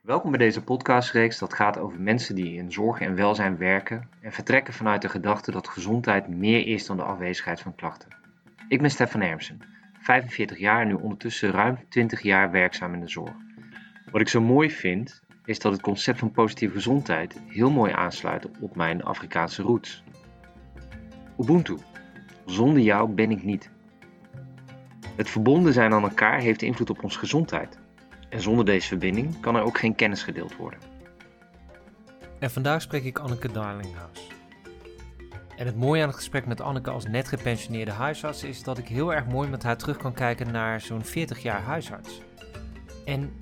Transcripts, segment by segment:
Welkom bij deze podcastreeks dat gaat over mensen die in zorg en welzijn werken en vertrekken vanuit de gedachte dat gezondheid meer is dan de afwezigheid van klachten. Ik ben Stefan Ermsen, 45 jaar en nu ondertussen ruim 20 jaar werkzaam in de zorg. Wat ik zo mooi vind, is dat het concept van positieve gezondheid heel mooi aansluit op mijn Afrikaanse roots. Ubuntu. Zonder jou ben ik niet. Het verbonden zijn aan elkaar heeft invloed op onze gezondheid. En zonder deze verbinding kan er ook geen kennis gedeeld worden. En vandaag spreek ik Anneke Darlinghuis. En het mooie aan het gesprek met Anneke als net gepensioneerde huisarts is dat ik heel erg mooi met haar terug kan kijken naar zo'n 40 jaar huisarts. En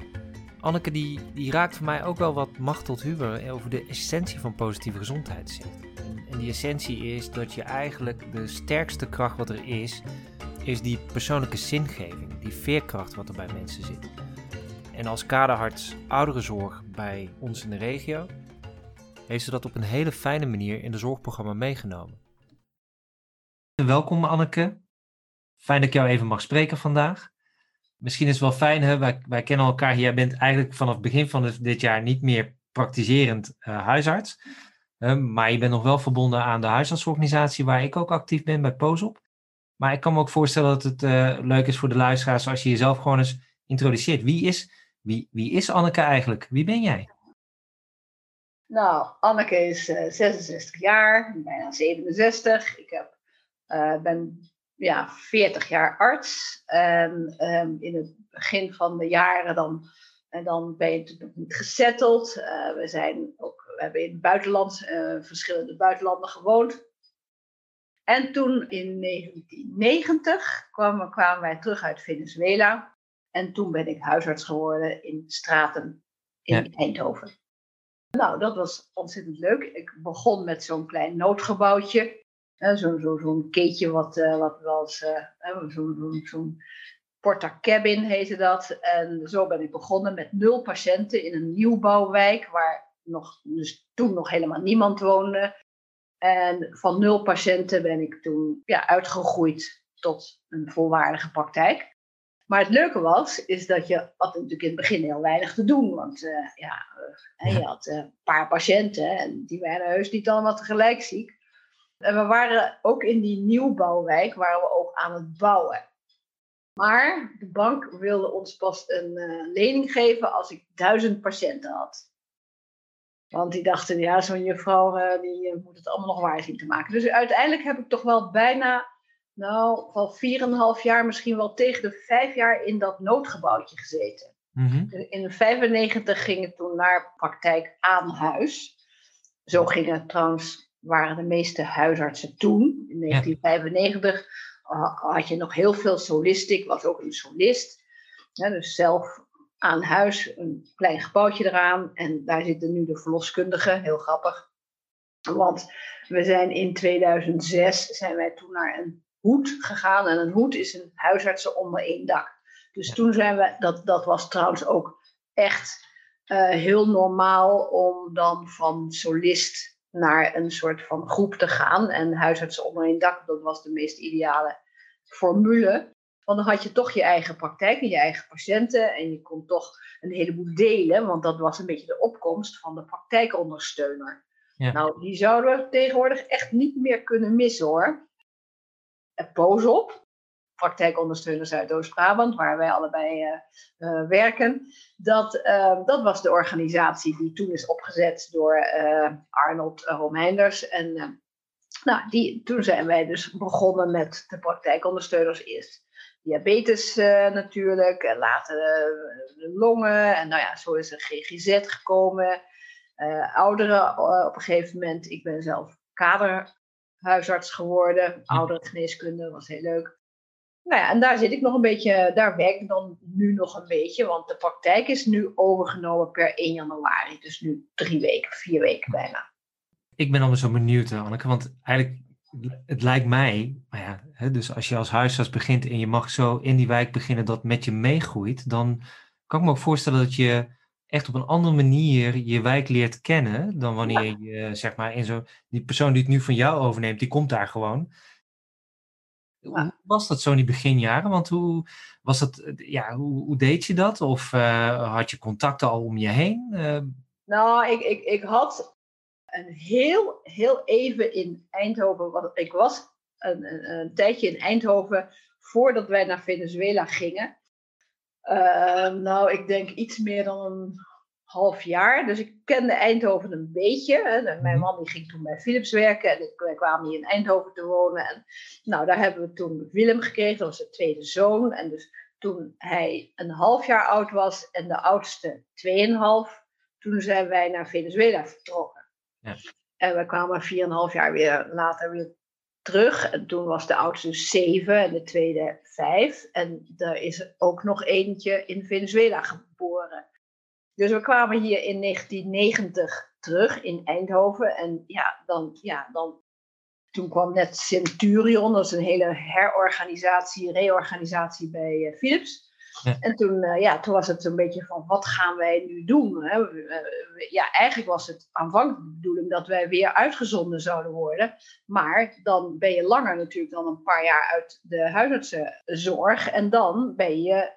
Anneke die, die raakt voor mij ook wel wat macht tot huwer over de essentie van positieve gezondheid zegt. En die essentie is dat je eigenlijk de sterkste kracht wat er is, is die persoonlijke zingeving, die veerkracht wat er bij mensen zit. En als kaderarts ouderenzorg bij ons in de regio, heeft ze dat op een hele fijne manier in de zorgprogramma meegenomen. Welkom Anneke. Fijn dat ik jou even mag spreken vandaag. Misschien is het wel fijn, hè? Wij, kennen elkaar. Jij bent eigenlijk vanaf begin van dit jaar niet meer praktiserend uh, huisarts. Uh, maar je bent nog wel verbonden aan de huisartsorganisatie waar ik ook actief ben bij POSOP. Maar ik kan me ook voorstellen dat het uh, leuk is voor de luisteraars als je jezelf gewoon eens introduceert. Wie is, wie, wie is Anneke eigenlijk? Wie ben jij? Nou, Anneke is uh, 66 jaar, bijna 67. Ik heb, uh, ben ja, 40 jaar arts. En um, in het begin van de jaren dan, en dan ben je natuurlijk niet gezetteld. Uh, we, zijn ook, we hebben in het buitenland, verschillende buitenlanden gewoond. En toen in 1990 kwamen, kwamen wij terug uit Venezuela. En toen ben ik huisarts geworden in Straten in ja. Eindhoven. Nou, dat was ontzettend leuk. Ik begon met zo'n klein noodgebouwtje. Zo'n zo, zo keetje wat, uh, wat wel eens... Uh, zo'n zo porta cabin heette dat. En zo ben ik begonnen met nul patiënten in een nieuwbouwwijk... waar nog, dus toen nog helemaal niemand woonde. En van nul patiënten ben ik toen ja, uitgegroeid tot een volwaardige praktijk. Maar het leuke was, is dat je had natuurlijk in het begin heel weinig te doen. Want uh, ja, uh, je had uh, een paar patiënten en die waren heus niet allemaal tegelijk ziek. En we waren ook in die nieuwbouwwijk, waren we ook aan het bouwen. Maar de bank wilde ons pas een lening geven als ik duizend patiënten had. Want die dachten, ja, zo'n juffrouw die moet het allemaal nog waar zien te maken. Dus uiteindelijk heb ik toch wel bijna nou, van 4,5 jaar, misschien wel tegen de 5 jaar in dat noodgebouwtje gezeten. Mm-hmm. In 95 ging het toen naar praktijk aan huis. Zo gingen trouwens, waren de meeste huisartsen toen. In 1995 ja. had je nog heel veel solisten. Ik was ook een solist. Ja, dus zelf aan huis, een klein gebouwtje eraan. En daar zitten nu de verloskundigen, heel grappig. Want we zijn in 2006 zijn wij toen naar een hoed gegaan. En een hoed is een huisartsen onder één dak. Dus toen zijn we, dat, dat was trouwens ook echt uh, heel normaal om dan van solist naar een soort van groep te gaan. En huisartsen onder één dak, dat was de meest ideale formule. Want dan had je toch je eigen praktijk en je eigen patiënten. En je kon toch een heleboel delen, want dat was een beetje de opkomst van de praktijkondersteuner. Ja. Nou, die zouden we tegenwoordig echt niet meer kunnen missen hoor. Poos op, praktijkondersteuner Zuidoost-Brabant, waar wij allebei uh, uh, werken. Dat, uh, dat was de organisatie die toen is opgezet door Arnold Romeinders. En nou, die, toen zijn wij dus begonnen met de praktijkondersteuners eerst. Diabetes natuurlijk, en later de longen. En nou ja, zo is er GGZ gekomen. ouderen op een gegeven moment. Ik ben zelf kader huisarts geworden. Ouderengeneeskunde was heel leuk. Nou ja, en daar zit ik nog een beetje, daar werk ik dan nu nog een beetje, want de praktijk is nu overgenomen per 1 januari. Dus nu drie weken, vier weken bijna. Ik ben allemaal zo benieuwd, Anneke, want eigenlijk, het lijkt mij, maar ja, hè, dus als je als huisarts begint en je mag zo in die wijk beginnen dat met je meegroeit, dan kan ik me ook voorstellen dat je echt op een andere manier je wijk leert kennen dan wanneer ja. je, zeg maar, in zo, die persoon die het nu van jou overneemt, die komt daar gewoon. Hoe was dat zo in die beginjaren? Want hoe, was dat, ja, hoe, hoe deed je dat? Of had je contacten al om je heen? Nou, ik, ik, ik had een heel, heel even in Eindhoven, want ik was een, een, een tijdje in Eindhoven voordat wij naar Venezuela gingen. Ehm, nou, ik denk iets meer dan een half jaar. Dus ik kende Eindhoven een beetje. Hè. Mijn mhm. man die ging toen bij Philips werken en ik, wij kwamen hier in Eindhoven te wonen. En, nou, daar hebben we toen Willem gekregen, dat was de tweede zoon. En dus toen hij een half jaar oud was en de oudste tweeënhalf, toen zijn wij naar Venezuela vertrokken. Ja. En we kwamen 4,5 jaar weer later weer terug. En toen was de oudste zeven en de tweede vijf. En er is ook nog eentje in Venezuela geboren. Dus we kwamen hier in 1990 terug in Eindhoven. En ja, dan, ja, dan, toen kwam net Centurion, dat is een hele herorganisatie, reorganisatie bij uh, En toen, uh, ja, toen was het een beetje van, wat gaan wij nu doen? Hè? Ja, eigenlijk was het aanvankelijk de bedoeling dat wij weer uitgezonden zouden worden. Maar dan ben je langer natuurlijk dan een paar jaar uit de huisartsenzorg. En dan ben je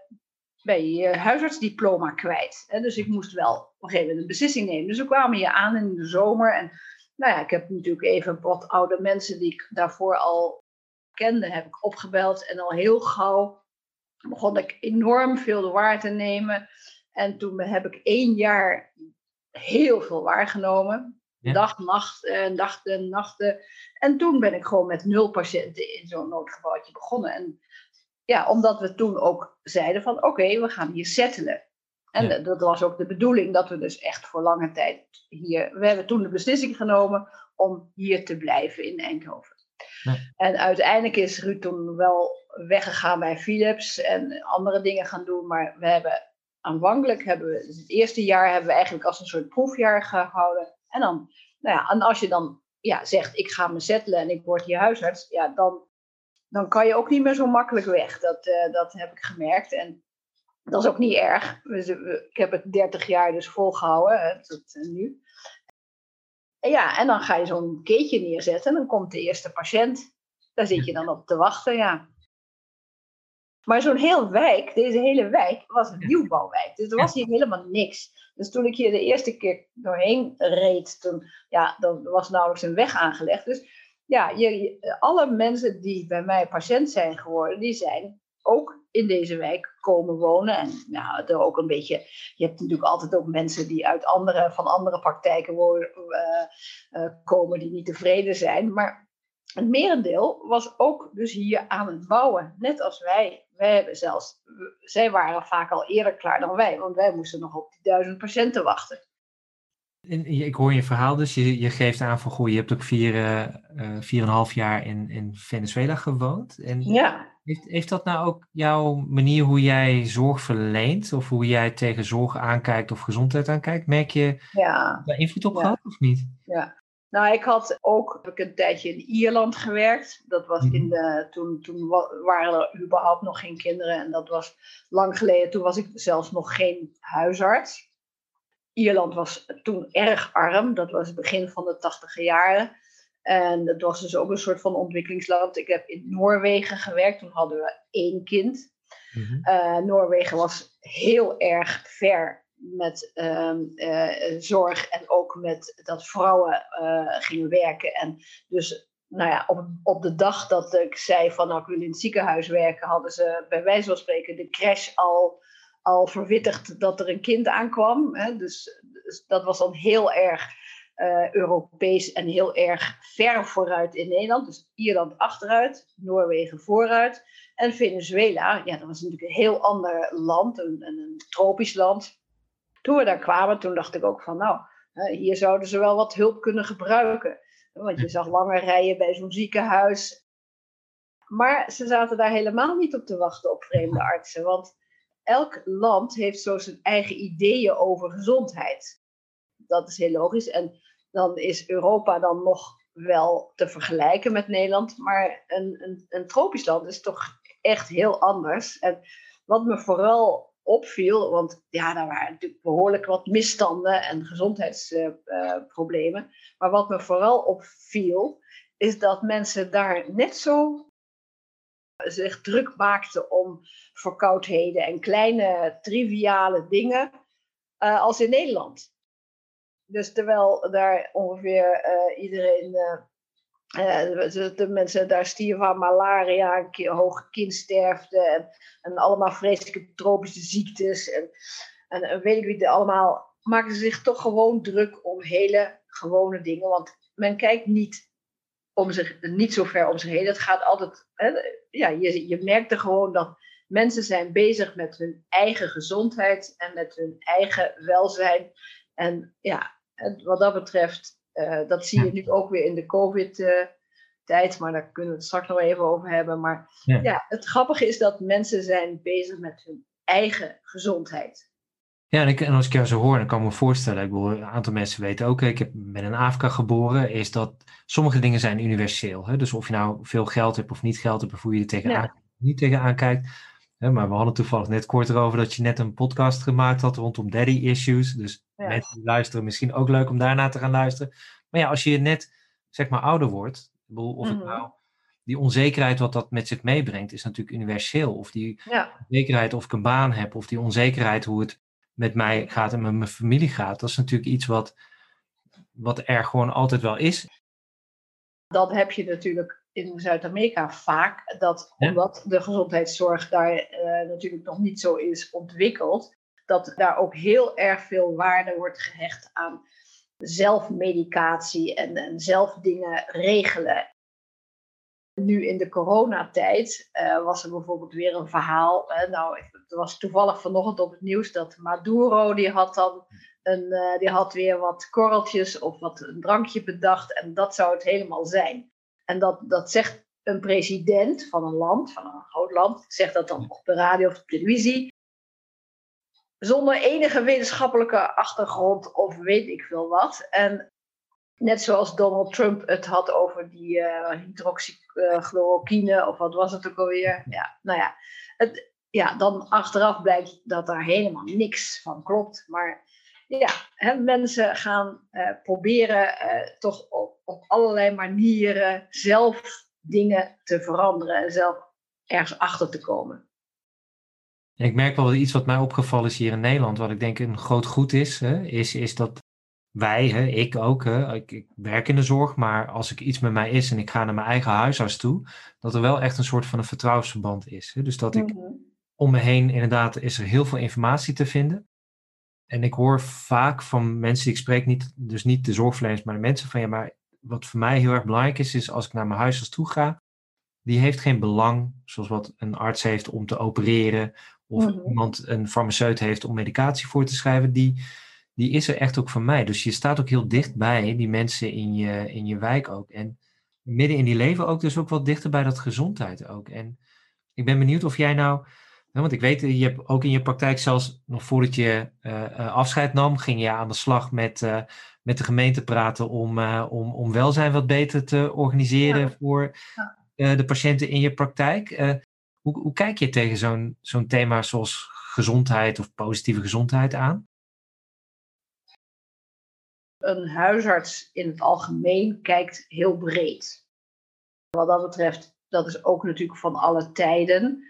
ben je huisartsdiploma kwijt. Hè? Dus ik moest wel op een gegeven moment een beslissing nemen. Dus we kwamen hier aan in de zomer. En nou ja, ik heb natuurlijk even wat oude mensen die ik daarvoor al kende, heb ik opgebeld. En al heel gauw begon ik enorm veel de waar te nemen. En toen heb ik één jaar heel veel waargenomen. Dag, nacht, eh, nachten, nachten. En toen ben ik gewoon met nul patiënten in zo'n noodgebouwtje begonnen. En ja, omdat we toen ook zeiden van oké, we gaan hier settelen. En dat was ook de bedoeling dat we dus echt voor lange tijd hier. We hebben toen de beslissing genomen om hier te blijven in Eindhoven. En uiteindelijk is Ruud toen wel weggegaan bij Philips en andere dingen gaan doen. Maar we hebben aanvankelijk, hebben we, dus het eerste jaar hebben we eigenlijk als een soort proefjaar gehouden. En dan, nou ja, en als je dan ja, zegt, ik ga me settelen en ik word hier huisarts, ja, dan, dan kan je ook niet meer zo makkelijk weg. Dat, uh, dat heb ik gemerkt. En dat is ook niet erg. Ik heb het 30 jaar dus volgehouden, hè, tot uh, nu. En ja, en dan ga je zo'n keetje neerzetten en dan komt de eerste patiënt. Daar zit je dan op te wachten, ja. Maar zo'n heel wijk, deze hele wijk, was een nieuwbouwwijk. Dus er was hier helemaal niks. Dus toen ik hier de eerste keer doorheen reed, toen, ja, dan was nauwelijks een weg aangelegd. Dus ja, je, alle mensen die bij mij patiënt zijn geworden, die zijn ook in deze wijk komen wonen. En nou, er ook een beetje, je hebt natuurlijk altijd ook mensen die uit andere, van andere praktijken wonen, uh, komen die niet tevreden zijn. Maar het merendeel was ook dus hier aan het bouwen. Net als wij. Wij hebben zelfs, zij waren vaak al eerder klaar dan wij, want wij moesten nog op die duizend patiënten wachten. En ik hoor je verhaal dus, je, je geeft aan van goh, je hebt ook vier, uh, vier en een half jaar in, in Venezuela gewoond. En ja. Heeft, heeft dat nou ook jouw manier hoe jij zorg verleent, of hoe jij tegen zorg aankijkt of gezondheid aankijkt, merk je ja. daar invloed op gehad of niet? Ja, nou, ik had ook heb ik een tijdje in Ierland gewerkt. Dat was in mhm. de, toen, toen waren er überhaupt nog geen kinderen. En dat was lang geleden. Toen was ik zelfs nog geen huisarts. Ierland was toen erg arm. Dat was het begin van de tachtige jaren. En dat was dus ook een soort van ontwikkelingsland. Ik heb in Noorwegen gewerkt. Toen hadden we één kind. Mhm. Eh, Noorwegen was heel erg ver met ehm, eh, zorg en ook met dat vrouwen uh, gingen werken. En dus nou ja, op, op de dag dat ik zei van nou ik wil in het ziekenhuis werken, hadden ze bij wijze van spreken de crash al, al verwittigd dat er een kind aankwam. Hè? Dus, dus dat was dan heel erg uh, Europees en heel erg ver vooruit in Nederland. Dus Ierland achteruit, Noorwegen vooruit. En Venezuela, ja, dat was natuurlijk een heel ander land, een, een tropisch land. Toen we daar kwamen, toen dacht ik ook van, nou, hier zouden ze wel wat hulp kunnen gebruiken. Want je zag lange rijen bij zo'n ziekenhuis. Maar ze zaten daar helemaal niet op te wachten op vreemde artsen. Want elk land heeft zo zijn eigen ideeën over gezondheid. Dat is heel logisch. En dan is Europa dan nog wel te vergelijken met Nederland. Maar een, een, een tropisch land is toch echt heel anders. En wat me vooral opviel, want ja, daar waren natuurlijk behoorlijk wat misstanden en gezondheidsproblemen. maar wat me vooral opviel, is dat mensen daar net zo zich druk maakten om verkoudheden en kleine triviale dingen uh, als in Nederland. Dus terwijl daar ongeveer uh, iedereen, uh, de mensen daar stierven van malaria, een hoge kindsterfte en, en allemaal vreselijke tropische ziektes en, en, en weet ik niet allemaal, maken ze zich toch gewoon druk om hele gewone dingen. Want men kijkt niet om zich, niet zo ver om zich heen. Het gaat altijd, hè, ja, je, je merkt er gewoon dat mensen zijn bezig met hun eigen gezondheid en met hun eigen welzijn. En ja, wat dat betreft, uh, dat zie je nu ook weer in de COVID-tijd, maar daar kunnen we het straks nog even over hebben. Maar ja. ja, het grappige is dat mensen zijn bezig met hun eigen gezondheid. Ja, en, als ik jou zo hoor, dan kan ik me voorstellen, ik bedoel, een aantal mensen weten ook, ik heb, ben in Afrika geboren, is dat sommige dingen zijn universeel. Hè? Dus of je nou veel geld hebt of niet geld hebt, of hoe je er tegenaan, ja. niet tegenaan kijkt. Hè? Maar we hadden toevallig net kort erover dat je net een podcast gemaakt had rondom daddy issues. Dus ja. mensen die luisteren, misschien ook leuk om daarna te gaan luisteren. Maar ja, als je net, zeg maar, ouder wordt, of mm -hmm. het nou die onzekerheid wat dat met zich meebrengt, is natuurlijk universeel. Of die ja. onzekerheid of ik een baan heb, of die onzekerheid hoe het met mij gaat en met mijn familie gaat, dat is natuurlijk iets wat, wat er gewoon altijd wel is. Dat heb je natuurlijk in Zuid-Amerika vaak, dat omdat de gezondheidszorg daar uh, natuurlijk nog niet zo is ontwikkeld, dat daar ook heel erg veel waarde wordt gehecht aan zelfmedicatie en, en zelf dingen regelen. Nu in de coronatijd uh, was er bijvoorbeeld weer een verhaal. Uh, nou, het was toevallig vanochtend op het nieuws dat Maduro, die had dan een, uh, die had weer wat korreltjes of wat een drankje bedacht. En dat zou het helemaal zijn. En dat, dat zegt een president van een land, van een groot land, zegt dat dan op de radio of de televisie. Zonder enige wetenschappelijke achtergrond of weet ik veel wat. En Net zoals Donald Trump het had over die uh, hydroxychloroquine, of wat was het ook alweer. Ja, nou ja, het, ja, dan achteraf blijkt dat daar helemaal niks van klopt. Maar ja, hè, mensen gaan uh, proberen uh, toch op, op allerlei manieren zelf dingen te veranderen en zelf ergens achter te komen. ik merk wel iets wat mij opgevallen is hier in Nederland, wat ik denk een groot goed is, hè, is, is dat wij, hè, ik ook, hè, ik, ik, werk in de zorg, maar als ik iets met mij is en ik ga naar mijn eigen huisarts toe, dat er wel echt een soort van een vertrouwensverband is. Hè? Dus dat ik Mhm. om me heen, inderdaad, is er heel veel informatie te vinden. En ik hoor vaak van mensen die ik spreek, niet, dus niet de zorgverleners, maar de mensen van ja, maar wat voor mij heel erg belangrijk is, is als ik naar mijn huisarts toe ga, die heeft geen belang, zoals wat een arts heeft om te opereren, of Mhm. iemand, een farmaceut heeft om medicatie voor te schrijven, die, die is er echt ook voor mij. Dus je staat ook heel dichtbij die mensen in je, in je wijk ook. En midden in die leven ook dus ook wat dichter bij dat gezondheid ook. En ik ben benieuwd of jij nou, want ik weet, je hebt ook in je praktijk zelfs nog voordat je eh, eh, afscheid nam, ging je aan de slag met, eh, met de gemeente praten om, eh, om, om welzijn wat beter te organiseren Ja. voor eh, de patiënten in je praktijk. Eh, hoe, hoe kijk je tegen zo'n zo'n thema zoals gezondheid of positieve gezondheid aan? Een huisarts in het algemeen kijkt heel breed. Wat dat betreft, dat is ook natuurlijk van alle tijden.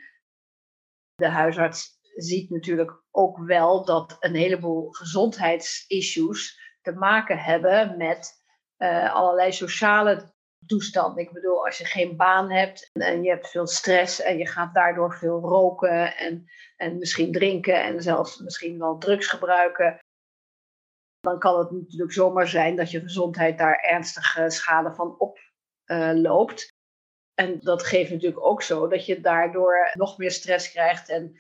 De huisarts ziet natuurlijk ook wel dat een heleboel gezondheidsissues te maken hebben met eh, allerlei sociale toestanden. Ik bedoel, als je geen baan hebt en je hebt veel stress en je gaat daardoor veel roken en, en misschien drinken en zelfs misschien wel drugs gebruiken, dan kan het natuurlijk zomaar zijn dat je gezondheid daar ernstige schade van oploopt. En dat geeft natuurlijk ook zo dat je daardoor nog meer stress krijgt. En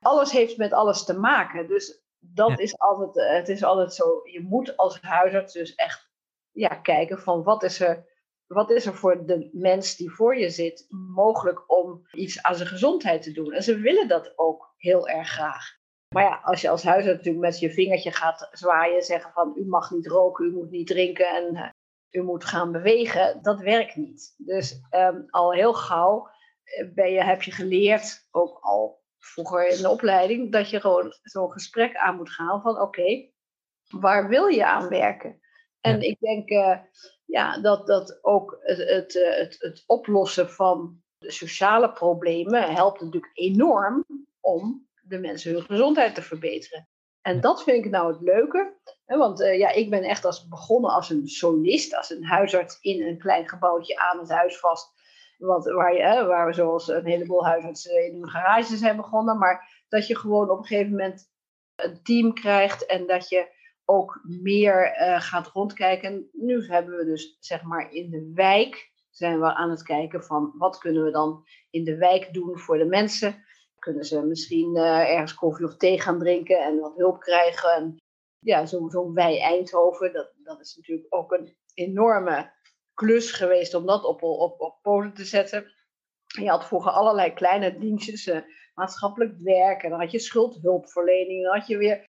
alles heeft met alles te maken. Dus dat Ja. is altijd, eh, het is altijd zo. Je moet als huisarts dus echt ja, kijken van wat is er, wat is er voor de mens die voor je zit mogelijk om iets aan zijn gezondheid te doen. En ze willen dat ook heel erg graag. Maar ja, als je als huisarts natuurlijk met je vingertje gaat zwaaien, zeggen van u mag niet roken, u moet niet drinken en eh, u moet gaan bewegen, dat werkt niet. Dus ehm, al heel gauw eh, ben je, heb je geleerd, ook al vroeger in de opleiding, dat je gewoon zo'n gesprek aan moet gaan van oké, waar wil je aan werken? En ik denk eh, ja, dat, dat ook het, het, eh, het, het oplossen van De sociale problemen helpen natuurlijk enorm om de mensen hun gezondheid te verbeteren. En dat vind ik nou het leuke. Hè, want uh, ja, ik ben echt als begonnen als een solist, als een huisarts in een klein gebouwtje aan het huis vast. Wat, waar, je, hè, waar we zoals een heleboel huisartsen in hun garage zijn begonnen. Maar dat je gewoon op een gegeven moment een team krijgt en dat je ook meer uh, gaat rondkijken. Nu hebben we dus zeg maar in de wijk zijn we aan het kijken van wat kunnen we dan in de wijk doen voor de mensen. Kunnen ze misschien uh, ergens koffie of thee gaan drinken en wat hulp krijgen. En ja, zo'n zo wij Eindhoven, dat, dat is natuurlijk ook een enorme klus geweest om dat op, op, op poten te zetten. Je had vroeger allerlei kleine dienstjes, uh, maatschappelijk werk, en dan had je schuldhulpverlening, dan had je weer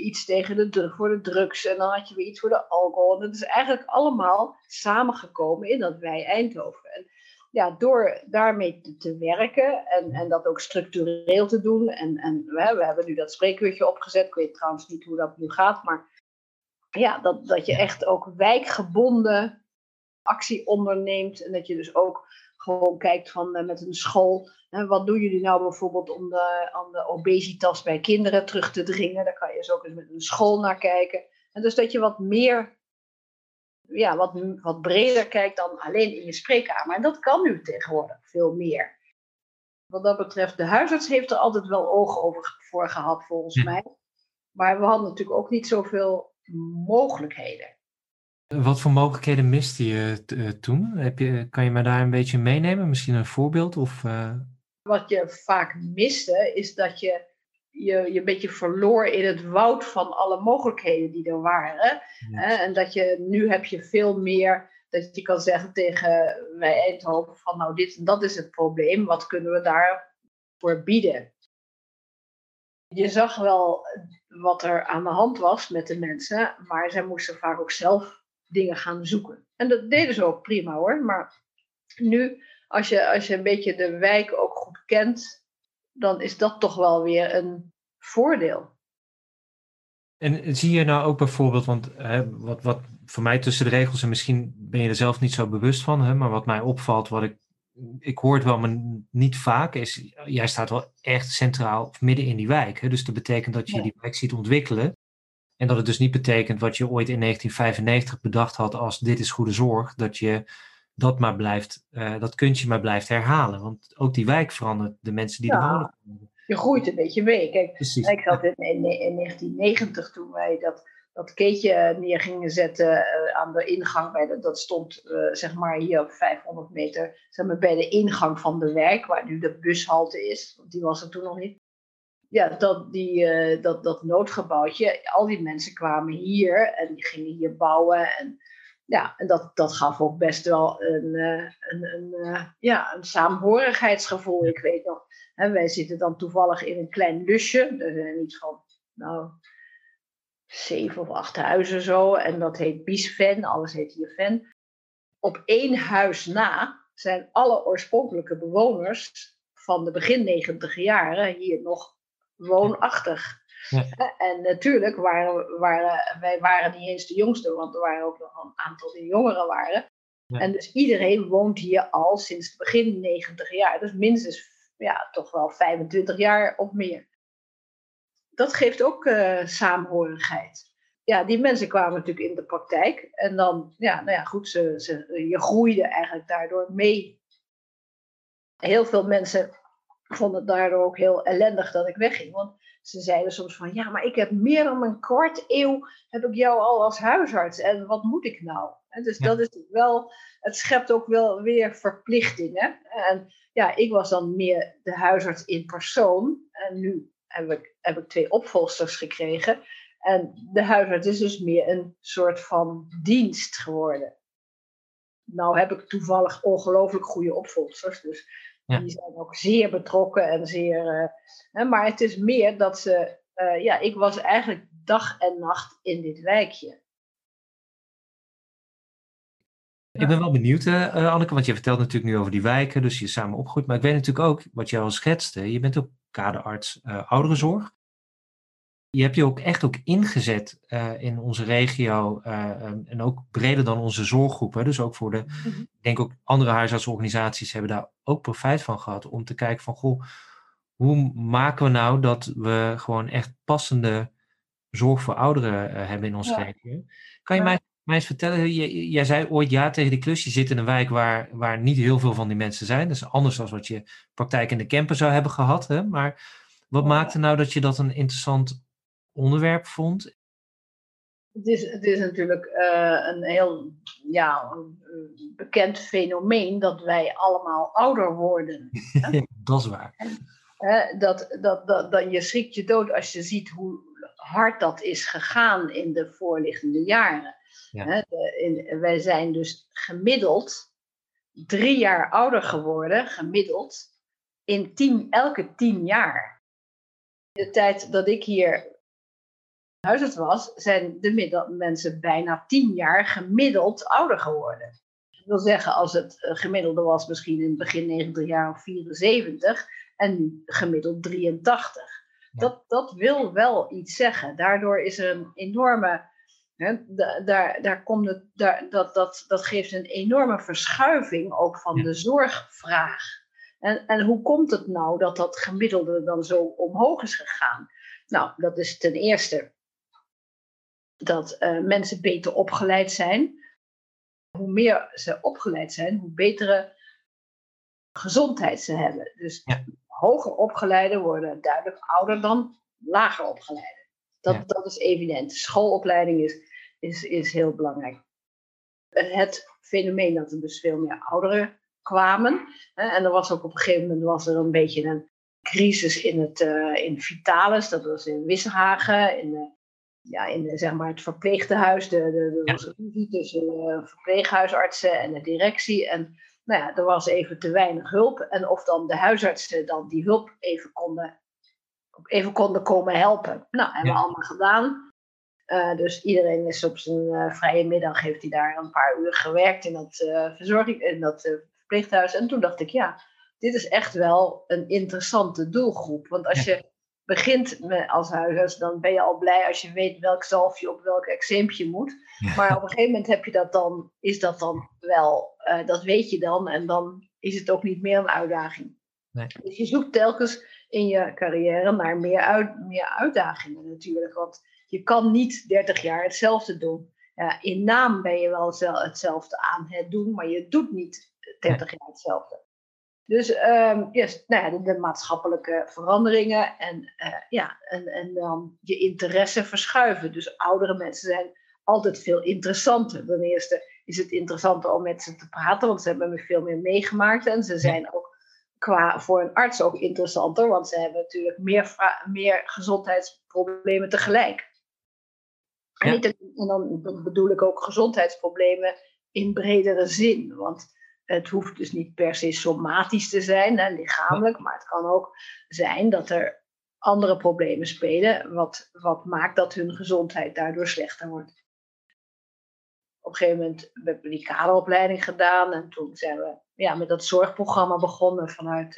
iets tegen de, voor de drugs en dan had je weer iets voor de alcohol. En dat is eigenlijk allemaal samengekomen in dat wij Eindhoven. En ja, door daarmee te, werken en, en dat ook structureel te doen. En, en we, we hebben nu dat spreekuurtje opgezet. Ik weet trouwens niet hoe dat nu gaat, maar ja, dat, dat je echt ook wijkgebonden actie onderneemt. En dat je dus ook gewoon kijkt van uh, met een school. Hè, wat doen jullie nou bijvoorbeeld om de, om de obesitas bij kinderen terug te dringen? Daar kan je dus ook eens met een school naar kijken. En dus dat je wat meer ja, wat, wat breder kijkt dan alleen in je spreekkamer. En dat kan nu tegenwoordig veel meer. Wat dat betreft, de huisarts heeft er altijd wel oog over voor gehad, volgens mij. Maar we hadden natuurlijk ook niet zoveel mogelijkheden. Wat voor mogelijkheden miste je uh, toen? Heb je, kan je me daar een beetje meenemen? Misschien een voorbeeld? Of, uh... Wat je vaak miste, is dat je je, je een beetje verloor in het woud van alle mogelijkheden die er waren. Hè? En dat je nu heb je veel meer dat je kan zeggen tegen wij Eindhoven van nou dit en dat is het probleem, wat kunnen we daarvoor bieden? Je zag wel wat er aan de hand was met de mensen, maar zij moesten vaak ook zelf dingen gaan zoeken. En dat deden ze ook prima hoor, maar nu als je, als je een beetje de wijk ook goed kent, dan is dat toch wel weer een voordeel. En zie je nou ook bijvoorbeeld, want hè, wat, wat voor mij tussen de regels, en misschien ben je er zelf niet zo bewust van, hè, maar wat mij opvalt, wat ik, ik hoor het wel, maar niet vaak, is jij staat wel echt centraal of midden in die wijk. Hè, dus dat betekent dat je die wijk ziet ontwikkelen. En dat het dus niet betekent wat je ooit in 1995 bedacht had als dit is goede zorg, dat je dat maar blijft, uh, dat kuntje maar blijft herhalen. Want ook die wijk verandert, de mensen die ja, er wonen. Je groeit een beetje mee. Kijk, Precies. ik zat in, in, in, 1990 toen wij dat, dat keetje neer gingen zetten uh, aan de ingang. Bij de, dat stond uh, zeg maar hier op 500 meter zeg maar, bij de ingang van de wijk, waar nu de bushalte is. Want die was er toen nog niet. Ja, dat, die, dat, dat noodgebouwtje, al die mensen kwamen hier en die gingen hier bouwen. En ja, en dat, dat gaf ook best wel een, uh, een, een, uh, ja, een saamhorigheidsgevoel. Ik weet nog, hè, wij zitten dan toevallig in een klein lusje. Er zijn iets van, nou, zeven of acht huizen zo. En dat heet Biesven, alles heet hier Ven. Op één huis na zijn alle oorspronkelijke bewoners van de begin negentig jaren hier nog woonachtig. En natuurlijk waren, waren wij waren niet eens de jongste, want er waren ook nog een aantal die jongeren waren. En dus iedereen woont hier al sinds het begin 90 jaar. Dus minstens ja, toch wel 25 jaar of meer. Dat geeft ook uh, saamhorigheid. Ja, die mensen kwamen natuurlijk in de praktijk. En dan, ja, nou ja, goed, ze, ze, je groeide eigenlijk daardoor mee. Heel veel mensen vonden het daardoor ook heel ellendig dat ik wegging. Want ze zeiden soms van, ja, maar ik heb meer dan een kwart eeuw, heb ik jou al als huisarts. En wat moet ik nou? En dus dat is wel, het schept ook wel weer verplichtingen. En ja, ik was dan meer de huisarts in persoon. En nu heb ik, heb ik twee opvolgsters gekregen. En de huisarts is dus meer een soort van dienst geworden. Nou heb ik toevallig ongelooflijk goede opvolgsters. Dus die zijn ook zeer betrokken en zeer. Uh, hè, maar het is meer dat ze. Uh, ja, ik was eigenlijk dag en nacht in dit wijkje. Ik ben wel benieuwd, uh, Anneke, want je vertelt natuurlijk nu over die wijken, dus je samen opgroeit. Maar ik weet natuurlijk ook, wat jij al schetste, je bent ook kaderarts ouderenzorg. Je hebt je ook echt ook ingezet uh, in onze regio uh, en ook breder dan onze zorggroepen. Dus ook voor de, mm ik denk ook andere huisartsorganisaties hebben daar ook profijt van gehad. Om te kijken van, goh, hoe maken we nou dat we gewoon echt passende zorg voor ouderen uh, hebben in onze ja. regio? Kan je ja. mij, mij eens vertellen, jij, jij zei ooit ja tegen die klus. Je zit in een wijk waar, waar niet heel veel van die mensen zijn. Dat is anders dan wat je praktijk in de camper zou hebben gehad. Hè? Maar wat maakte nou dat je dat een interessant onderwerp vond? Het is, het is natuurlijk uh, een heel ja, een bekend fenomeen dat wij allemaal ouder worden. dat is waar. En, dat, dat, dat, dat, je schrikt je dood als je ziet hoe hard dat is gegaan in de voorliggende jaren. Ja. De, in, wij zijn dus gemiddeld drie jaar ouder geworden, gemiddeld, in tien, elke tien jaar. De tijd dat ik hier huisarts was, zijn de mensen bijna tien jaar gemiddeld ouder geworden. Dat wil zeggen, als het eh, gemiddelde was misschien in het begin 90 jaar of 74 en nu gemiddeld 83. Dat, dat wil wel iets zeggen. Daardoor is er een enorme. Hè, daar, daar komt het, daar, dat, dat, dat geeft een enorme verschuiving ook van de zorgvraag. En, en hoe komt het nou dat dat gemiddelde dan zo omhoog is gegaan? Nou, dat is ten eerste dat uh, mensen beter opgeleid zijn. Hoe meer ze opgeleid zijn, hoe betere gezondheid ze hebben. Dus ja. hoger opgeleiden worden duidelijk ouder dan lager opgeleiden. Dat, ja. dat is evident. Schoolopleiding is, is, is heel belangrijk. Het fenomeen dat er dus veel meer ouderen kwamen. Hè, en er was ook op een gegeven moment was er een beetje een crisis in, het, uh, in Vitalis. Dat was in Wissenhagen, in de ja, in zeg maar, het verpleegtehuis, de, de, de ja. tussen de verpleeghuisartsen en de directie. En nou ja, er was even te weinig hulp. En of dan de huisartsen dan die hulp even konden, even konden komen helpen. Nou, hebben we allemaal gedaan. Uh, dus iedereen is op zijn uh, vrije middag, heeft hij daar een paar uur gewerkt in dat, uh, verzorging, in dat verpleeghuis. En toen dacht ik, ja, dit is echt wel een interessante doelgroep. Want als je begint met, als huisarts, dan ben je al blij als je weet welk zalfje op welk eczeempje moet. Maar op een gegeven moment heb je dat dan, is dat dan wel, uh, dat weet je dan en dan is het ook niet meer een uitdaging. Nee. Dus je zoekt telkens in je carrière naar meer, uit, meer uitdagingen natuurlijk. Want je kan niet 30 jaar hetzelfde doen. Ja, in naam ben je wel hetzelfde aan het doen, maar je doet niet 30 jaar hetzelfde. Dus um, yes, nou ja, de, de, maatschappelijke veranderingen en, uh, ja, en, en dan je interesse verschuiven. Dus oudere mensen zijn altijd veel interessanter. Ten eerste is het interessanter om met ze te praten, want ze hebben veel meer meegemaakt. En ze zijn ook qua voor een arts ook interessanter, want ze hebben natuurlijk meer, meer gezondheidsproblemen tegelijk. Ja. En, niet, en dan bedoel ik ook gezondheidsproblemen in bredere zin. Want het hoeft dus niet per se somatisch te zijn, hè, lichamelijk, maar het kan ook zijn dat er andere problemen spelen, wat, wat maakt dat hun gezondheid daardoor slechter wordt. Op een gegeven moment hebben we die kaderopleiding gedaan en toen zijn we ja, met dat zorgprogramma begonnen vanuit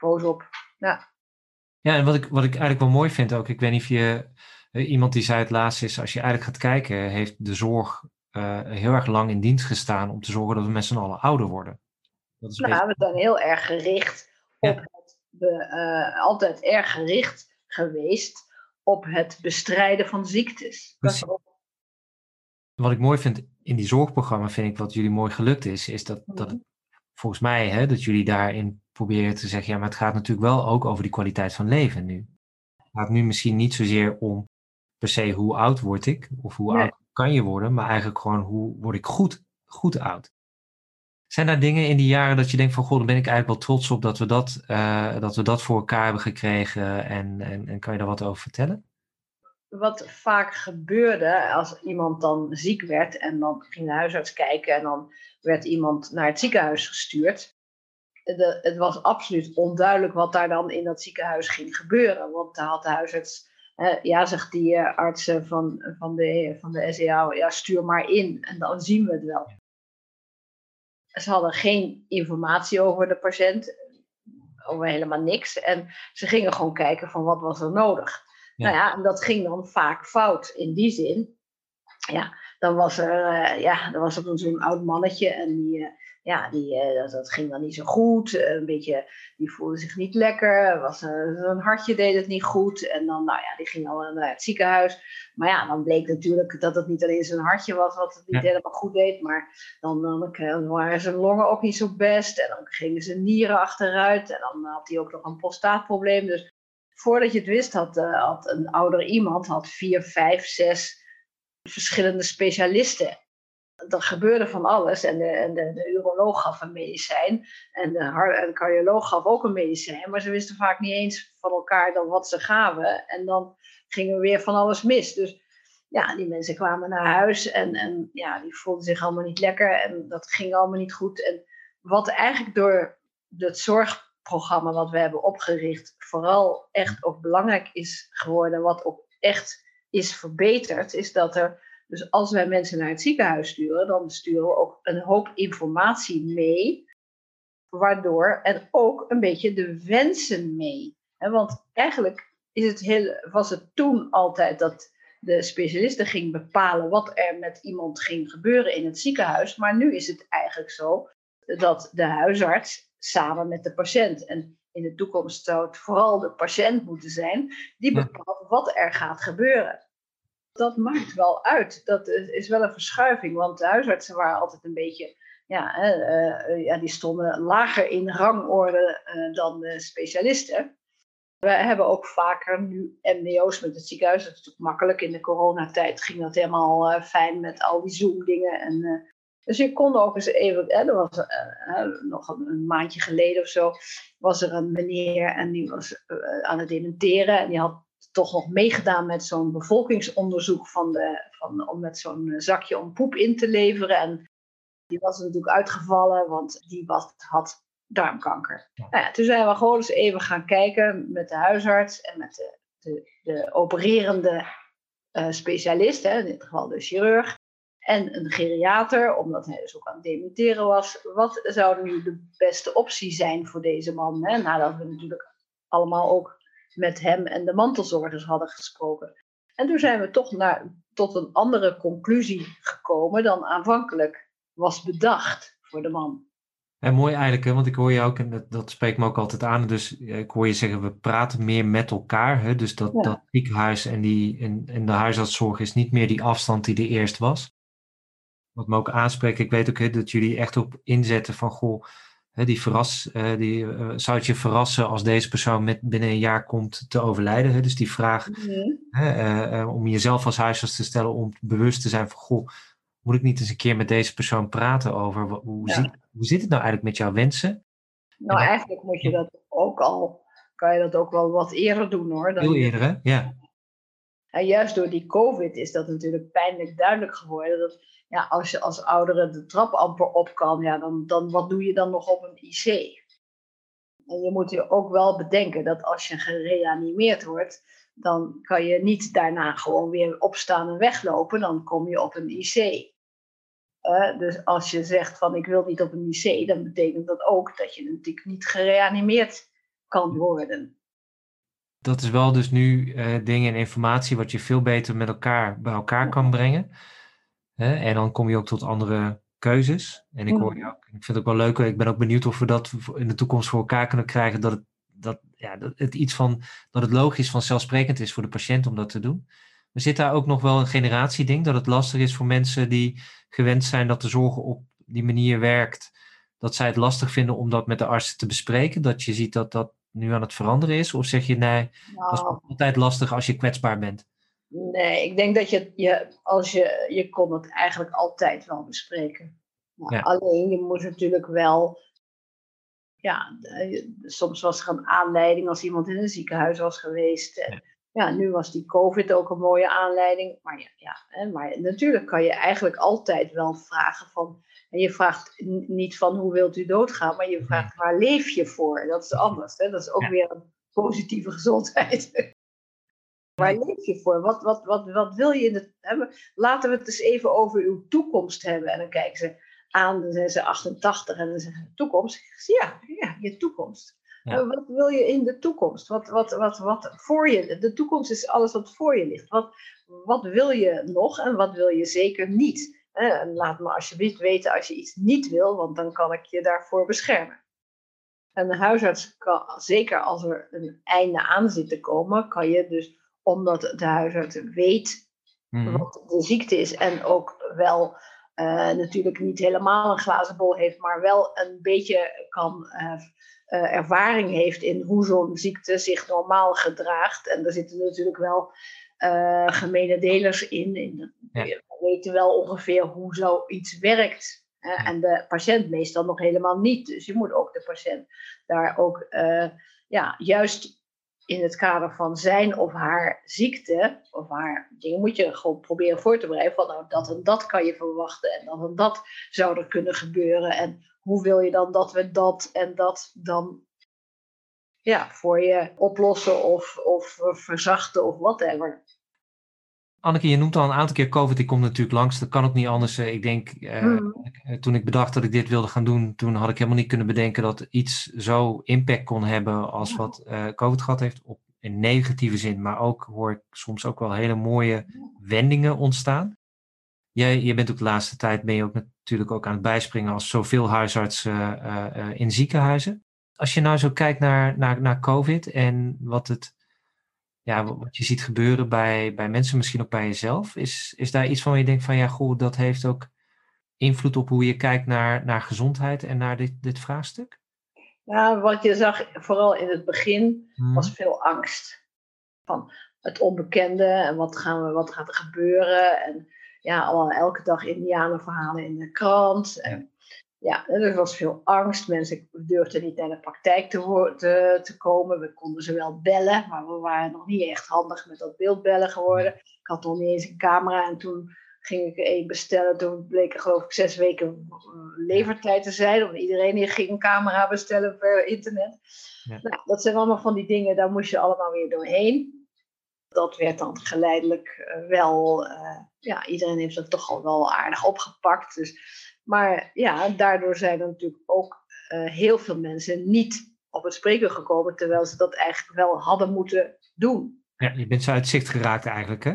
uh, op. Ja. ja, en wat ik, wat ik eigenlijk wel mooi vind ook, ik weet niet of je, eh, iemand die zei het laatst is, als je eigenlijk gaat kijken, heeft de zorg uh, heel erg lang in dienst gestaan om te zorgen dat we met z'n allen ouder worden. Dat is nou, we zijn heel erg gericht op het, uh, altijd erg gericht geweest op het bestrijden van ziektes. Wat ik mooi vind in die zorgprogramma, vind ik wat jullie mooi gelukt is, is dat, mm. dat volgens mij, hè, dat jullie daarin proberen te zeggen, ja, maar het gaat natuurlijk wel ook over die kwaliteit van leven nu. Het gaat nu misschien niet zozeer om per se hoe oud word ik, of hoe oud je worden, maar eigenlijk gewoon hoe word ik goed, goed oud. Zijn er dingen in die jaren dat je denkt van, goh, dan ben ik eigenlijk wel trots op dat we dat, uh, dat, we dat voor elkaar hebben gekregen en, en, en kan je daar wat over vertellen? Wat vaak gebeurde als iemand dan ziek werd en dan ging de huisarts kijken en dan werd iemand naar het ziekenhuis gestuurd. Het was absoluut onduidelijk wat daar dan in dat ziekenhuis ging gebeuren, want daar had de huisarts ja, zegt die uh, artsen van, van, de, van de SEA, ja, stuur maar in en dan zien we het wel. Ze hadden geen informatie over de patiënt, over helemaal niks. En ze gingen gewoon kijken van wat was er nodig. Nou ja, en dat ging dan vaak fout in die zin. Ja, dan was er, uh, ja, dan was er zo'n oud mannetje en die, uh, ja, die, uh, dat, dat, ging dan niet zo goed. een beetje, die voelde zich niet lekker. Was, een hartje deed het niet goed. En dan, nou ja, die ging al naar het ziekenhuis. Maar ja, dan bleek natuurlijk dat het niet alleen zijn hartje was wat het niet ja. helemaal goed deed. Maar dan, dan, dan waren zijn longen ook niet zo best. En dan gingen zijn nieren achteruit. En dan had hij ook nog een prostaatprobleem. Dus voordat je het wist, had, had een ouder iemand had vier, vijf, zes verschillende specialisten. Er gebeurde van alles. En de, en de, uroloog gaf een medicijn. En de, en cardioloog gaf ook een medicijn, maar ze wisten vaak niet eens van elkaar dan wat ze gaven. En dan ging er weer van alles mis. Dus ja, die mensen kwamen naar huis. En, en ja, die voelden zich allemaal niet lekker. En dat ging allemaal niet goed. En wat eigenlijk door het zorgprogramma wat we hebben opgericht, vooral echt ook belangrijk is geworden, wat ook echt is verbeterd, is dat er, dus als wij mensen naar het ziekenhuis sturen, dan sturen we ook een hoop informatie mee, waardoor, en ook een beetje de wensen mee. Want eigenlijk is het heel, was het toen altijd dat de specialisten ging bepalen wat er met iemand ging gebeuren in het ziekenhuis, maar nu is het eigenlijk zo dat de huisarts samen met de patiënt, en in de toekomst zou het vooral de patiënt moeten zijn, die bepaalt wat er gaat gebeuren. Dat maakt wel uit. Dat is wel een verschuiving, want de huisartsen waren altijd een beetje, ja, uh, ja die stonden lager in rangorde uh, dan de specialisten. We hebben ook vaker nu MDO's met het ziekenhuis. Dat is natuurlijk makkelijk. In de coronatijd ging dat helemaal fijn met al die Zoom-dingen. En, dus je kon ook eens even, er was nog een, een, maandje geleden of zo, was er een meneer en die was aan het dementeren. En die had toch nog meegedaan met zo'n bevolkingsonderzoek van de, van, om met zo'n zakje om poep in te leveren. En die was natuurlijk uitgevallen, want die was, had darmkanker. Nou ja, toen zijn we gewoon eens even gaan kijken met de huisarts en met de, de, de opererende uh, specialist, hè, in dit geval de chirurg, en een geriater, omdat hij dus ook aan het dementeren was. Wat zou nu de beste optie zijn voor deze man? Hè? Nadat we natuurlijk allemaal ook met hem en de mantelzorgers hadden gesproken. En toen zijn we toch naar, tot een andere conclusie gekomen dan aanvankelijk was bedacht voor de man. En mooi eigenlijk, hè? want ik hoor je ook, en dat, dat spreekt me ook altijd aan, dus ik hoor je zeggen, we praten meer met elkaar. Hè? Dus dat, dat ziekenhuis en, die, en, en de huisartszorg is niet meer die afstand die er eerst was. Wat me ook aanspreekt, ik weet ook hè, dat jullie echt op inzetten van, goh, die verras, uh, die, uh, zou het je verrassen als deze persoon met binnen een jaar komt te overlijden? Hè? Dus die vraag mm. om jezelf als huisarts te stellen om bewust te zijn van, goh, moet ik niet eens een keer met deze persoon praten over hoe, ja. zit, hoe zit het nou eigenlijk met jouw wensen? Nou, eigenlijk moet je dat ook al, kan je dat ook wel wat eerder doen hoor. Dan Heel eerder, hè? Ja. En juist door die COVID is dat natuurlijk pijnlijk duidelijk geworden dat ja, als je als oudere de trap amper op kan, ja, dan, dan wat doe je dan nog op een IC? En je moet je ook wel bedenken dat als je gereanimeerd wordt, dan kan je niet daarna gewoon weer opstaan en weglopen, dan kom je op een IC. Dus als je zegt van ik wil niet op een IC, dan betekent dat ook dat je natuurlijk niet gereanimeerd kan worden. Dat is wel dus nu uh, dingen en informatie wat je veel beter met elkaar bij elkaar kan brengen. En dan kom je ook tot andere keuzes. En ik hoor je ook, ik vind het ook wel leuk, ik ben ook benieuwd of we dat in de toekomst voor elkaar kunnen krijgen, dat het, dat, ja, dat het iets van, dat het logisch vanzelfsprekend is voor de patiënt om dat te doen. Er zit daar ook nog wel een generatieding, dat het lastig is voor mensen die gewend zijn dat de zorg op die manier werkt, dat zij het lastig vinden om dat met de artsen te bespreken, dat je ziet dat dat nu aan het veranderen is? Of zeg je nee, nou, dat is nou. altijd lastig als je kwetsbaar bent? Nee, ik denk dat je, je, als je, je kon het eigenlijk altijd wel bespreken. Nou, Alleen je moet natuurlijk wel, ja, soms was er een aanleiding als iemand in een ziekenhuis was geweest. En, ja. nu was die COVID ook een mooie aanleiding. Maar, ja, ja, maar natuurlijk kan je eigenlijk altijd wel vragen van, en je vraagt niet van hoe wilt u doodgaan, maar je vraagt waar leef je voor? Dat is anders. Hè? Dat is ook weer een positieve gezondheid. Waar leef je voor? Wat, wat, wat, wat wil je in het hebben? Laten we het eens even over uw toekomst hebben. En dan kijken ze aan, dan zijn ze 88 en dan zeggen ze toekomst. ja, ja, je toekomst. Ja. Wat wil je in de toekomst? Wat, wat, wat, wat voor je? De toekomst is alles wat voor je ligt. Wat, wat wil je nog en wat wil je zeker niet? En laat me alsjeblieft weten als je iets niet wil, want dan kan ik je daarvoor beschermen. En de huisarts kan, zeker als er een einde aan zit te komen, kan je dus, omdat de huisarts weet mhm. wat de ziekte is en ook wel uh, natuurlijk niet helemaal een glazen bol heeft, maar wel een beetje kan, uh, uh, ervaring heeft in hoe zo'n ziekte zich normaal gedraagt. En er zitten natuurlijk wel gemene delers in. in ja. We weten wel ongeveer hoe zoiets werkt. En de patiënt meestal nog helemaal niet. Dus je moet ook de patiënt daar ook ja, juist in het kader van zijn of haar ziekte of haar dingen moet je gewoon proberen voor te bereiden van nou dat en dat kan je verwachten en dat en dat zou er kunnen gebeuren en hoe wil je dan dat we dat en dat dan ja, voor je oplossen of, of verzachten of whatever. Anneke, je noemt al een aantal keer COVID. Ik kom natuurlijk langs. Dat kan ook niet anders. Eh, ik denk, eh, hmm. eh, toen ik bedacht dat ik dit wilde gaan doen, toen had ik helemaal niet kunnen bedenken dat iets zo impact kon hebben als wat COVID gehad heeft. Op een negatieve zin, maar ook hoor ik soms ook wel hele mooie wendingen ontstaan. Jij, je bent ook de laatste tijd ben je ook natuurlijk ook aan het bijspringen als zoveel huisartsen in ziekenhuizen. Als je nou zo kijkt naar, naar, naar COVID en wat het ja, wat je ziet gebeuren bij, bij mensen, misschien ook bij jezelf. Is, is daar iets van waar je denkt van ja, goh, dat heeft ook invloed op hoe je kijkt naar, naar gezondheid en naar dit, dit vraagstuk? Ja, wat je zag vooral in het begin hmm. was veel angst. Van het onbekende en wat, gaan we, wat gaat er gebeuren. En ja, al elke dag indianenverhalen in de krant. En ja, er was veel angst. Mensen durfden niet naar de praktijk te, te, te, komen. We konden ze wel bellen, maar we waren nog niet echt handig met dat beeldbellen geworden. Ik had nog niet eens een camera en toen ging ik er één bestellen. Toen bleek er geloof ik zes weken levertijd te zijn. Want iedereen hier ging een camera bestellen per internet. Ja. Nou, dat zijn allemaal van die dingen, daar moest je allemaal weer doorheen. Dat werd dan geleidelijk eh, wel, uh, ja, iedereen heeft dat toch al wel aardig opgepakt. Dus maar ja, daardoor zijn er natuurlijk ook uh, heel veel mensen niet op het spreken gekomen, terwijl ze dat eigenlijk wel hadden moeten doen. Ja, je bent zo uit zicht geraakt eigenlijk, hè?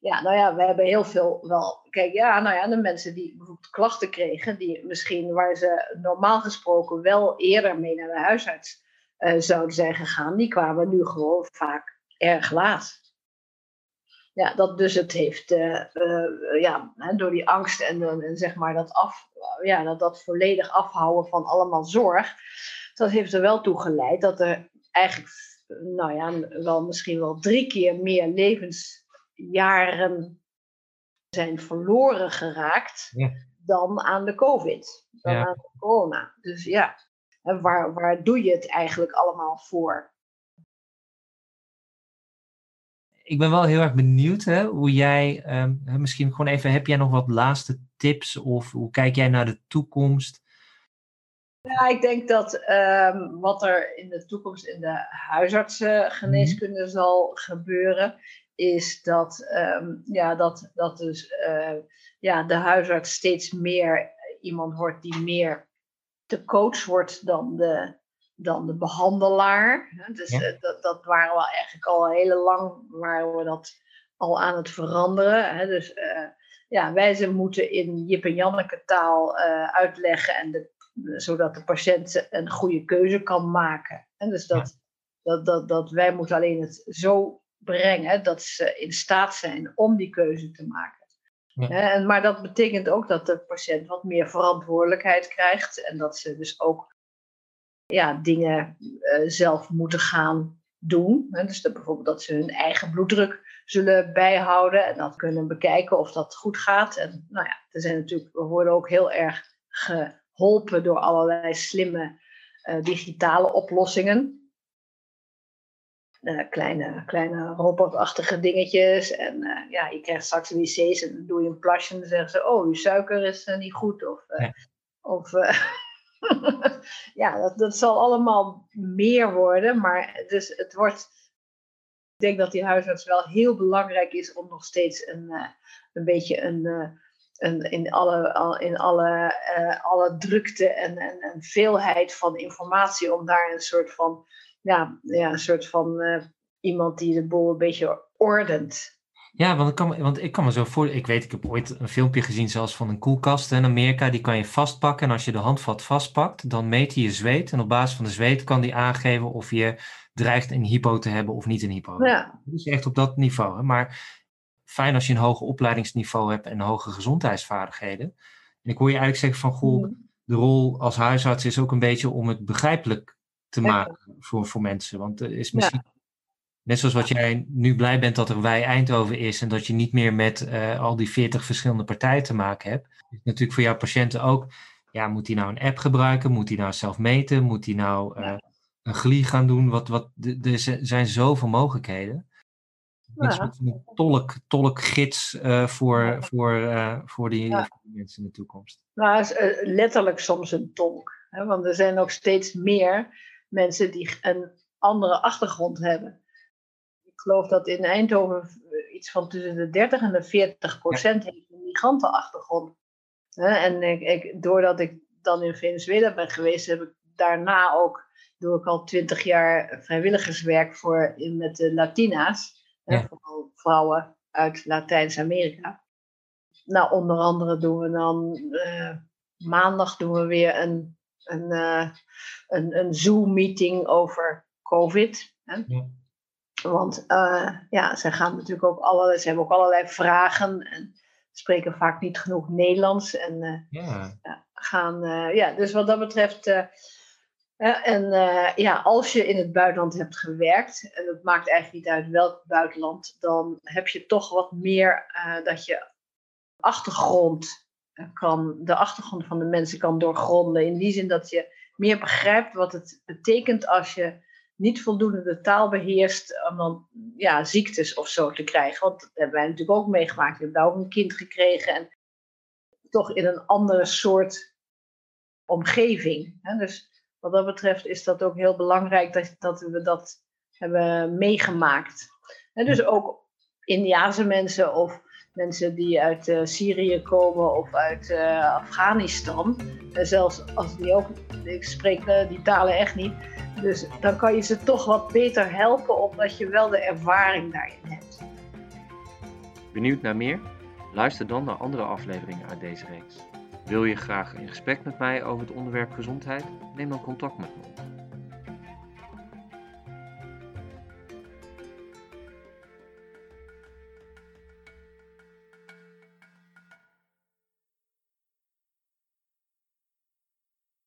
Ja, nou ja, we hebben heel veel wel. Kijk, ja, nou ja, de mensen die bijvoorbeeld klachten kregen, die misschien waar ze normaal gesproken wel eerder mee naar de huisarts uh, zouden zijn gegaan, die kwamen nu gewoon vaak erg laat ja, dat dus het heeft, uh, uh, ja, door die angst en, en zeg maar dat, af, ja, dat, dat volledig afhouden van allemaal zorg, dat heeft er wel toe geleid dat er eigenlijk, nou ja, wel misschien wel drie keer meer levensjaren zijn verloren geraakt ja. dan aan de COVID, dan aan de corona. Dus ja, waar, waar doe je het eigenlijk allemaal voor? Ik ben wel heel erg benieuwd hè, hoe jij, ehm, misschien gewoon even, heb jij nog wat laatste tips of hoe kijk jij naar de toekomst? Ja, ik denk dat ehm, wat er in de toekomst in de huisartsengeneeskunde mm zal gebeuren, is dat, ehm, ja, dat, dat dus, uh, ja, de huisarts steeds meer iemand wordt die meer de coach wordt dan de, dan de behandelaar. Dus eh, dat, dat waren we eigenlijk al heel lang waren we dat al aan het veranderen. Dus uh, ja, wij ze moeten in Jip en Janneke taal uh, uitleggen en de, zodat de patiënt een goede keuze kan maken. En dus dat, dat, dat, dat wij moeten alleen het zo brengen dat ze in staat zijn om die keuze te maken. Ja. En, maar dat betekent ook dat de patiënt wat meer verantwoordelijkheid krijgt en dat ze dus ook ja, dingen uh, zelf moeten gaan doen. Hè? Dus dat bijvoorbeeld dat ze hun eigen bloeddruk zullen bijhouden en dat kunnen bekijken of dat goed gaat. En nou ja, er zijn natuurlijk, we worden ook heel erg geholpen door allerlei slimme uh, digitale oplossingen. Uh, kleine, kleine robotachtige dingetjes. En uh, ja, je krijgt straks wc's en dan doe je een plasje en dan zeggen ze: Oh, je suiker is niet goed. Of, ja. of ja, dat, dat zal allemaal meer worden. Maar dus het wordt. Ik denk dat die huisarts wel heel belangrijk is om nog steeds een, uh, een beetje een, uh, in alle, in alle, uh, alle drukte en, en, en, veelheid van informatie, om daar een soort van, ja, ja, een soort van iemand die de boel een beetje ordent. Ja, want ik, kan, want ik kan me zo voor. Ik weet, ik heb ooit een filmpje gezien, zelfs van een koelkast in Amerika. Die kan je vastpakken. En als je de handvat vastpakt, dan meet hij je zweet. En op basis van de zweet kan die aangeven of je dreigt een hypo te hebben of niet een hypo. Ja. Dus echt op dat niveau. Hè. Maar fijn als je een hoger opleidingsniveau hebt en hoge gezondheidsvaardigheden. En ik hoor je eigenlijk zeggen van, goh, mm. de rol als huisarts is ook een beetje om het begrijpelijk te maken voor, voor mensen. Want er is misschien, net zoals wat jij nu blij bent dat er Wij Eindhoven is en dat je niet meer met uh, al die veertig verschillende partijen te maken hebt. Is natuurlijk voor jouw patiënten ook, ja, moet hij nou een app gebruiken? Moet hij nou zelf meten? Moet hij nou uh, een GLI gaan doen? Wat, wat, er zijn zoveel mogelijkheden. Ja. Een tolk, tolkgids uh, voor, voor, voor, die, ja. voor, die, mensen in de toekomst. Nou, is, letterlijk soms een tolk. Hè? Want er zijn ook steeds meer mensen die een andere achtergrond hebben. Ik geloof dat in Eindhoven iets van tussen de 30 en de 40 procent ja. heeft een migrantenachtergrond. En ik, ik, doordat ik dan in Venezuela ben geweest, heb ik daarna ook, doe ik al 20 jaar vrijwilligerswerk voor in, met de Latina's. Ja. Vooral vrouwen uit Latijns-Amerika. Nou, onder andere doen we dan uh, maandag doen we weer een, een, uh, een, een Zoom-meeting over COVID. Hè? Ja. Want uh, ja, ze gaan natuurlijk ook allerlei, ze hebben ook allerlei vragen en spreken vaak niet genoeg Nederlands. En ja. gaan, ja, dus wat dat betreft en ja, als je in het buitenland hebt gewerkt, en het maakt eigenlijk niet uit welk buitenland, dan heb je toch wat meer dat je achtergrond kan, de achtergrond van de mensen kan doorgronden. In die zin dat je meer begrijpt wat het betekent als je niet voldoende de taal beheerst om dan ja, ziektes of zo te krijgen. Want dat hebben wij natuurlijk ook meegemaakt. We hebben daar ook een kind gekregen en toch in een andere soort omgeving. Hè? Dus wat dat betreft is dat ook heel belangrijk dat, dat we dat hebben meegemaakt. En dus ook Indiaanse mensen of mensen die uit uh, Syrië komen of uit uh, Afghanistan. Zelfs als die ook, ik spreek uh, die talen echt niet. Dus dan kan je ze toch wat beter helpen omdat je wel de ervaring daarin hebt. Benieuwd naar meer? Luister dan naar andere afleveringen uit deze reeks. Wil je graag in gesprek met mij over het onderwerp gezondheid? Neem dan contact met me op.